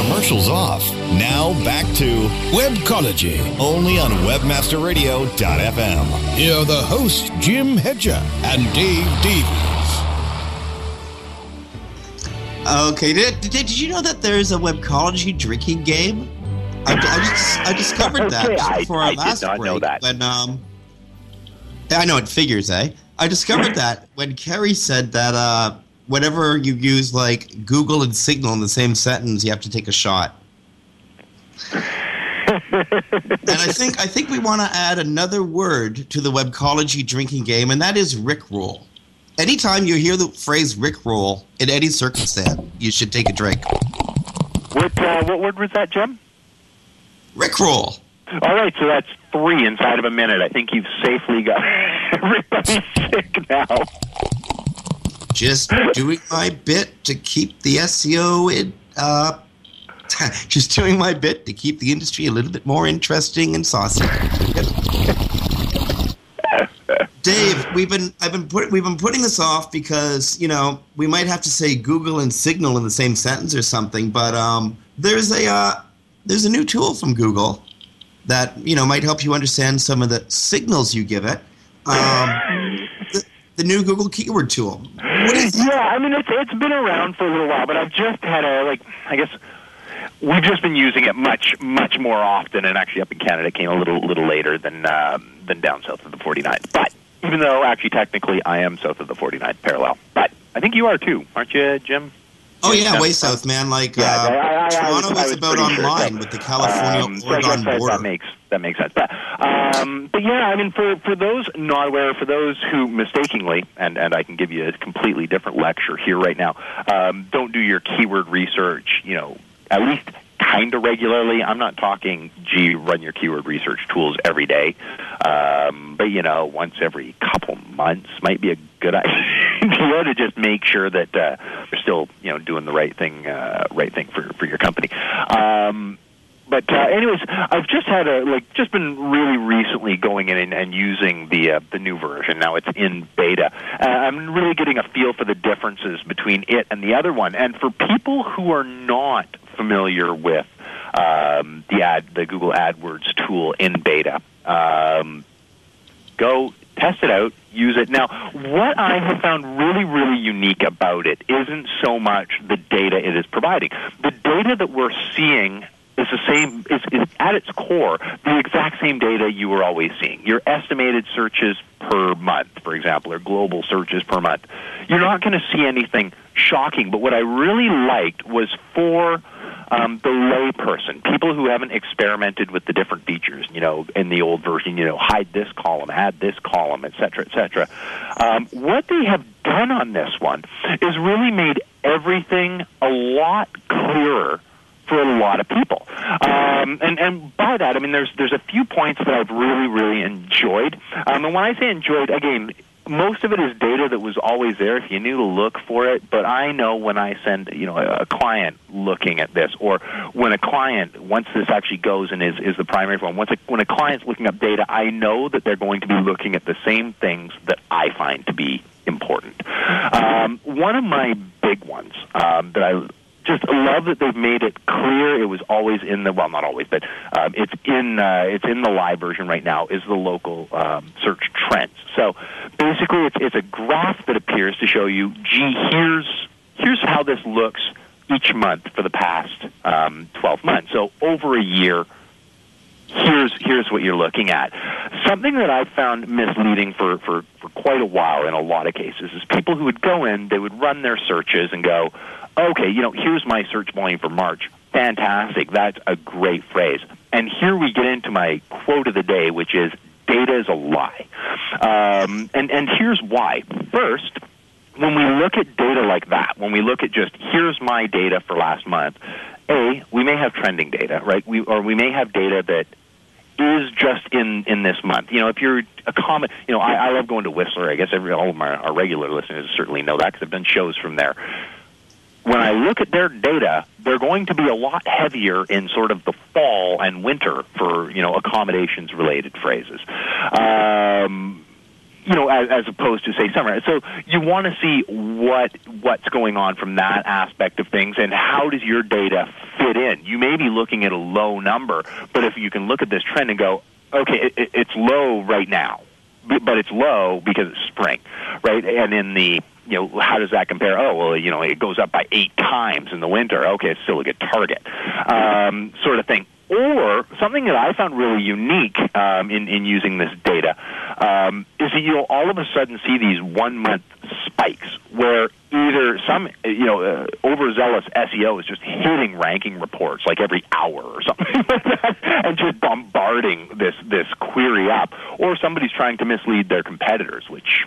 Commercials off. Now back to Webcology, only on WebmasterRadio.fm.
Here are the hosts, Jim Hedger and Dave Davies.
Okay, did, did, did you know that there's a Webcology drinking game? I, I, just, I discovered [laughs] that
Okay,
just before
I
our last
not
break.
know that.
When, um, I know it figures, eh? I discovered that when Kerry said that uh, whenever you use like Google and Signal in the same sentence, you have to take a shot. [laughs] and I think I think we want to add another word to the Webcology drinking game, and that is Rickroll. Anytime you hear the phrase Rickroll in any circumstance, you should take a drink.
What uh, what word was that, Jim?
Rickroll.
All right, so that's three inside of a minute. I think you've safely got [laughs] everybody sick now.
Just doing my bit to keep the SEO in. Uh, [laughs] just doing my bit to keep the industry a little bit more interesting and saucy. Dave, we've been I've been put, we've been putting this off because you know we might have to say Google and Signal in the same sentence or something. But um, there's a uh, there's a new tool from Google that you know might help you understand some of the signals you give it. Um, the, new Google keyword tool. What is
Yeah, I mean it's it's been around for a little while, but I've just had a like I guess we've just been using it much much more often, and actually up in Canada it came a little little later than um, than down south of the 49. But even though actually technically I am south of the 49 parallel, but I think you are too, aren't you, Jim?
Oh yeah, way south, man. Like
Yeah,
uh,
I- I-
Toronto
was- I
is
was
about
sure,
online
so-
with the California
Um,
Oregon
that,
border.
that makes that makes sense. But um, but yeah, I mean, for for those not aware, for those who mistakenly, and and I can give you a completely different lecture here right now. Um, don't do your keyword research. You know, at least kind of regularly. I'm not talking, gee, run your keyword research tools every day, um, but you know, once every couple months might be a good idea [laughs] to just make sure that uh, you're still, you know, doing the right thing, uh, right thing for for your company. Um, but uh, anyways, I've just had a like just been really recently going in and, and using the uh, the new version. Now it's in beta. Uh, I'm really getting a feel for the differences between it and the other one. And for people who are not familiar with um, the ad the Google AdWords tool in beta, um, go test it out, use it. Now, what I have found really, really unique about it isn't so much the data it is providing. The data that we're seeing is the same, is, is at its core the exact same data you were always seeing. Your estimated searches per month, for example, or global searches per month. You're not going to see anything shocking, but what I really liked was for um, the layperson, people who haven't experimented with the different features, you know, in the old version, you know, hide this column, add this column, et cetera, et cetera. Um, what they have done on this one is really made everything a lot clearer for a lot of people. Um, and, and by that, I mean, there's, there's a few points that I've really, really enjoyed. Um, and when I say enjoyed, again, most of it is data that was always there if you knew to look for it. But I know when I send, you know, a, client looking at this, or when a client, once this actually goes and is, is the primary one, once a, when a client's looking up data, I know that they're going to be looking at the same things that I find to be important. Um, one of my big ones um, that I just love that they've made it clear. It was always in the well, not always, but um, it's in uh, it's in the live version right now. Is the local um, search trends. So basically, it's it's a graph that appears to show you. Gee, here's here's how this looks each month for the past um, 12 months. So over a year. Here's here's what you're looking at. Something that I found misleading for, for, for quite a while in a lot of cases is people who would go in, they would run their searches and go, okay, you know, here's my search volume for March. Fantastic. That's a great phrase. And here we get into my quote of the day, which is data is a lie. Um, and, and here's why. First, when we look at data like that, when we look at just here's my data for last month, A, we may have trending data, right? We, or we may have data that is just in in this month. You know, if you're a common, you know, I, I love going to Whistler. I guess every all of my our regular listeners certainly know that because I've done shows from there when I look at their data, they're going to be a lot heavier in sort of the fall and winter for you know accommodations related phrases. Um, you know, as, as opposed to say summer. So you want to see what what's going on from that aspect of things, and how does your data fit in? You may be looking at a low number, but if you can look at this trend and go, okay, it, it's low right now, but it's low because it's spring, right? And in the you know, how does that compare? Oh, well, you know, it goes up by eight times in the winter. Okay, it's still a good target, um, sort of thing. Or something that I found really unique um, in in using this data um, is that you'll all of a sudden see these one month spikes where either some you know uh, overzealous SEO is just hitting ranking reports like every hour or something [laughs] like that, and just bombarding this this query up, or somebody's trying to mislead their competitors, which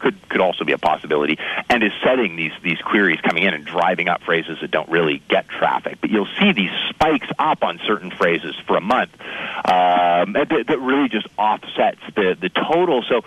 could could also be a possibility, and is setting these these queries coming in and driving up phrases that don't really get traffic. But you'll see these spikes up on certain phrases for a month um, that, that really just offsets the the total. So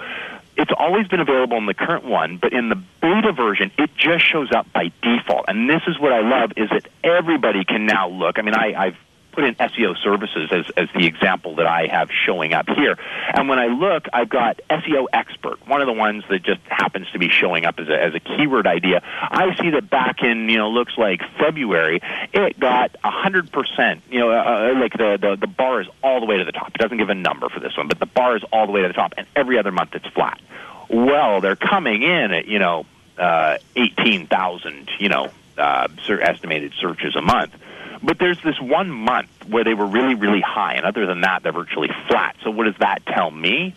it's always been available in the current one, but in the beta version, it just shows up by default. And this is what I love is that everybody can now look. I mean, I, I've put in SEO services as, as the example that I have showing up here. And when I look, I've got SEO expert, one of the ones that just happens to be showing up as a, as a keyword idea. I see that back in, you know, looks like February, it got 100%, you know, uh, uh, like the, the, the bar is all the way to the top. It doesn't give a number for this one, but the bar is all the way to the top, and every other month it's flat. Well, they're coming in at, you know, uh, 18,000, you know, uh, estimated searches a month but there's this one month where they were really, really high, and other than that, they're virtually flat. So what does that tell me?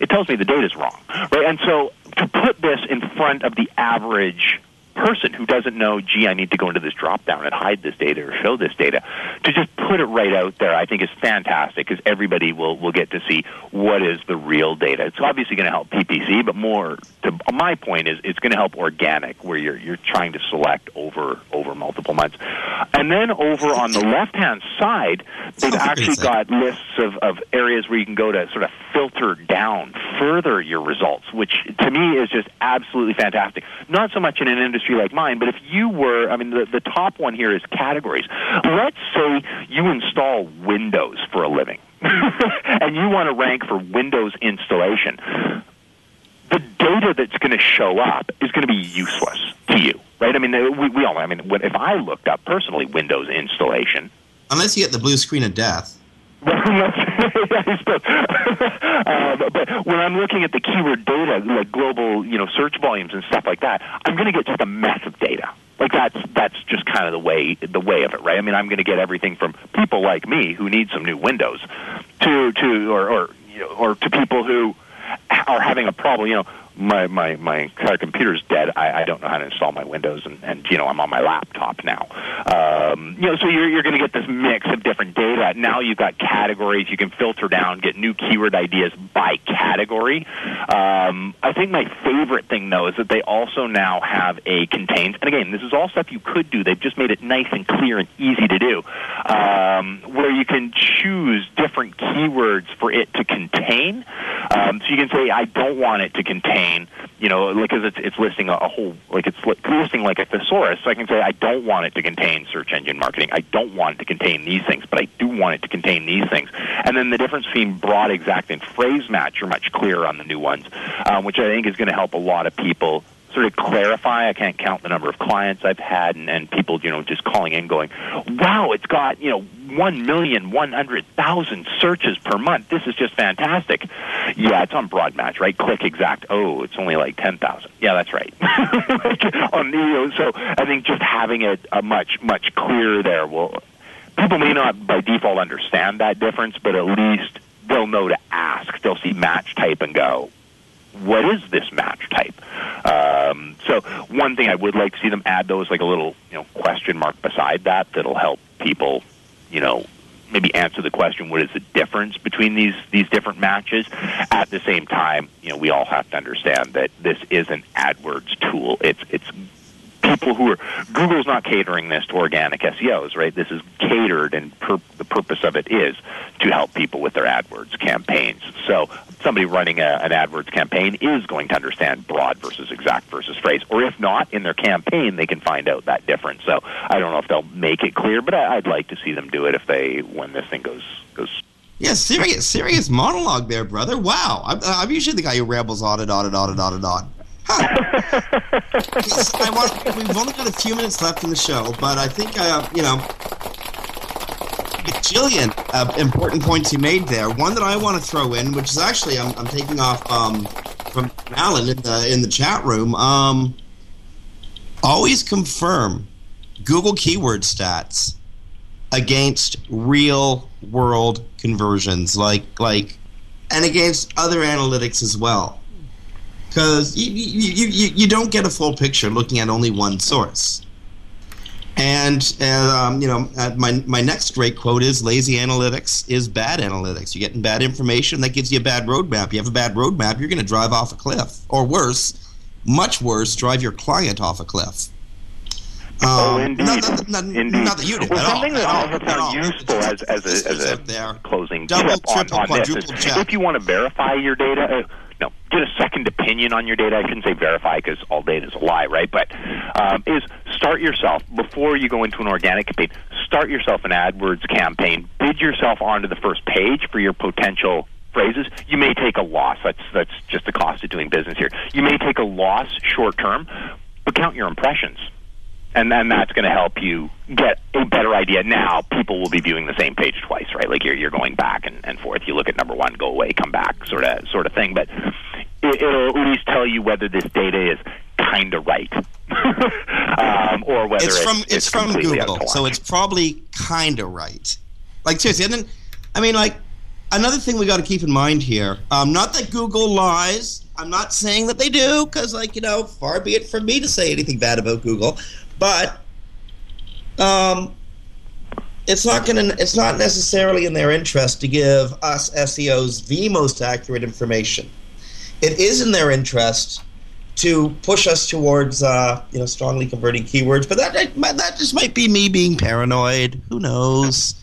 It tells me the data's wrong, right? And so to put this in front of the average person who doesn't know, gee, I need to go into this drop down and hide this data or show this data, to just put it right out there, I think is fantastic because everybody will, will get to see what is the real data. It's obviously going to help PPC, but more to my point is it's going to help organic where you're, you're trying to select over, over multiple months. And then over on the left hand side, they've actually got lists of, of areas where you can go to sort of filter down further your results, which to me is just absolutely fantastic. Not so much in an industry industry like mine, but if you were, I mean, the, the top one here is categories. Let's say you install Windows for a living, [laughs] and you want to rank for Windows installation. The data that's going to show up is going to be useless to you, right? I mean, we, we all, I mean, if I looked up personally Windows installation,
unless you get the blue screen of death.
Uh, [laughs] [laughs] but when I'm looking at the keyword data, like global, you know, search volumes and stuff like that, I'm going to get just a mess of data. Like that's that's just kind of the way the way of it, right? I mean, I'm going to get everything from people like me who need some new windows, to to or or you know, or to people who are having a problem. You know, my my my computer's dead. I, I don't know how to install my Windows, and, and you know I'm on my laptop now. Um, you know, so you're you're going to get this mix of different data. Now you've got categories. You can filter down, get new keyword ideas by category. Um, I think my favorite thing though is that they also now have a contains. And again, this is all stuff you could do. They've just made it nice and clear and easy to do, um, where you can choose different keywords for it to contain. Um, so you can say, I don't want it to contain, you know, because it's, it's listing a, a whole, like it's li- listing like a thesaurus. So I can say, I don't want it to contain search engine marketing. I don't want it to contain these things, but I do want it to contain these things. And then the difference between broad, exact, and phrase match are much clearer on the new ones, um, which I think is going to help a lot of people sort of clarify. I can't count the number of clients I've had and, and people, you know, just calling in going, wow, it's got, you know, one million one hundred thousand searches per month. This is just fantastic. Yeah, it's on broad match, right? Click exact. Oh, it's only like 10,000. Yeah, that's right. [laughs] on, know, so I think just having it a much, much clearer there will, people may not by default understand that difference, but at least they'll know to ask. They'll see match type and go, what is this match type? Um, so one thing I would like to see them add though is like a little you know question mark beside that that'll help people you know maybe answer the question what is the difference between these these different matches? At the same time you know we all have to understand that this is an AdWords tool. It's it's people who are Google's not catering this to organic SEOs, right? This is catered, and per, the purpose of it is to help people with their AdWords campaigns. So somebody running a, an AdWords campaign is going to understand broad versus exact versus phrase, or if not, in their campaign they can find out that difference. So I don't know if they'll make it clear, but I, I'd like to see them do it if they when this thing goes goes
Yeah, serious, serious monologue there, brother. Wow, I'm, I'm usually the guy who rambles on and on and on and on and on. Yes, I want, we've only got a few minutes left in the show, but I think uh, you know, bajillion uh, important points you made there. One that I want to throw in, which is actually I'm, I'm taking off um, from Alan in the in the chat room. Um, always confirm Google keyword stats against real world conversions, like like, and against other analytics as well because you, you, you, you don't get a full picture looking at only one source. And uh, um, you know, uh, my my next great quote is: "Lazy analytics is bad analytics. You're getting bad information that gives you a bad roadmap. You have a bad roadmap, you're going to drive off a cliff, or worse, much worse, drive your client off a cliff."
oh,
Um,
indeed.
not, not,
indeed.
not that you did
well,
at all,
something
at
that
all, at all.
useful as, as a, as a closing
Double,
tip on,
triple,
on this
quadruple
is
check.
if you want to verify your data, uh, no, get a second opinion on your data. I shouldn't say verify because all data is a lie, right? But um, is start yourself before you go into an organic campaign. Start yourself an AdWords campaign. Bid yourself onto the first page for your potential phrases. You may take a loss. That's that's just the cost of doing business here. You may take a loss short term, but count your impressions. And then that's going to help you get a better idea. Now, people will be viewing the same page twice, right? Like you're, you're going back and, and forth. You look at number one, go away, come back, sort of sort of thing. But it, it'll at least tell you whether this data is kind of right, [laughs] um, or whether
it's
it's,
from it's, from Google, so it's probably kind of right. Like seriously, and then I mean, like another thing we got to keep in mind here. Um, not that Google lies. I'm not saying that they do, because like you know, far be it from me to say anything bad about Google, but um, it's not going to. It's not necessarily in their interest to give us SEOs the most accurate information. It is in their interest to push us towards uh, you know strongly converting keywords, but that that just might be me being paranoid. Who knows?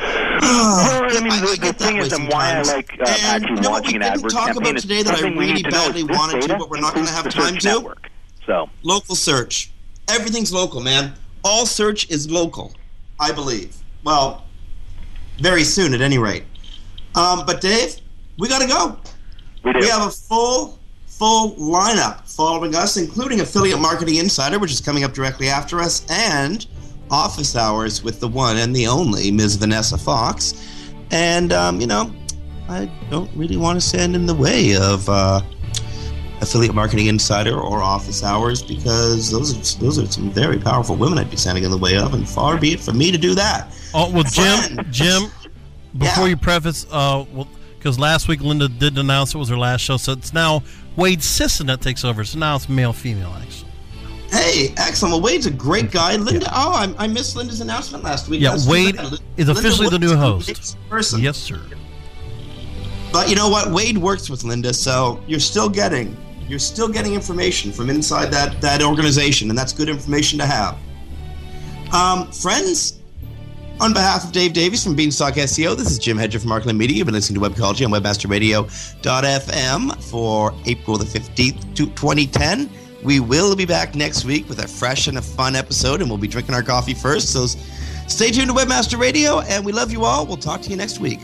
well, I mean, the, the thing is, and why I like uh, actually
you know what we
launching an
didn't
AdWords
talk
campaign
about today that I really
need to
badly wanted to, but we're not going to have time
the
to.
network. So
Local search. Everything's local, man. All search is local, I believe. Well, very soon, at any rate. Um, but Dave, we got to go.
We, do.
We have a full, full lineup following us, including Affiliate Marketing Insider, which is coming up directly after us, and Office Hours with the one and the only Ms. Vanessa Fox. And um, you know, I don't really want to stand in the way of uh, Affiliate Marketing Insider or Office Hours because those are those are some very powerful women I'd be standing in the way of, and far be it from me to do that.
Oh well, Jim, Jim. Before
Yeah.
you preface, uh, well, because last week Linda did announce it was her last show, so it's now Wade Sisson that takes over. So now it's male female actually.
Hey, excellent. Well, Wade's a great guy. Linda, oh, I, I missed Linda's announcement last week.
Yeah, Wade is
Linda
officially the new host.
Person.
Yes, sir.
But you know what? Wade works with Linda, so you're still getting you're still getting information from inside that that organization, and that's good information to have. Um, friends, on behalf of Dave Davies from Beanstalk SEO, this is Jim Hedger from Markland Media. You've been listening to Webcology on WebmasterRadio.fm for April the 15th, to 2010. We will be back next week with a fresh and a fun episode, and we'll be drinking our coffee first. So stay tuned to Webmaster Radio, and we love you all. We'll talk to you next week.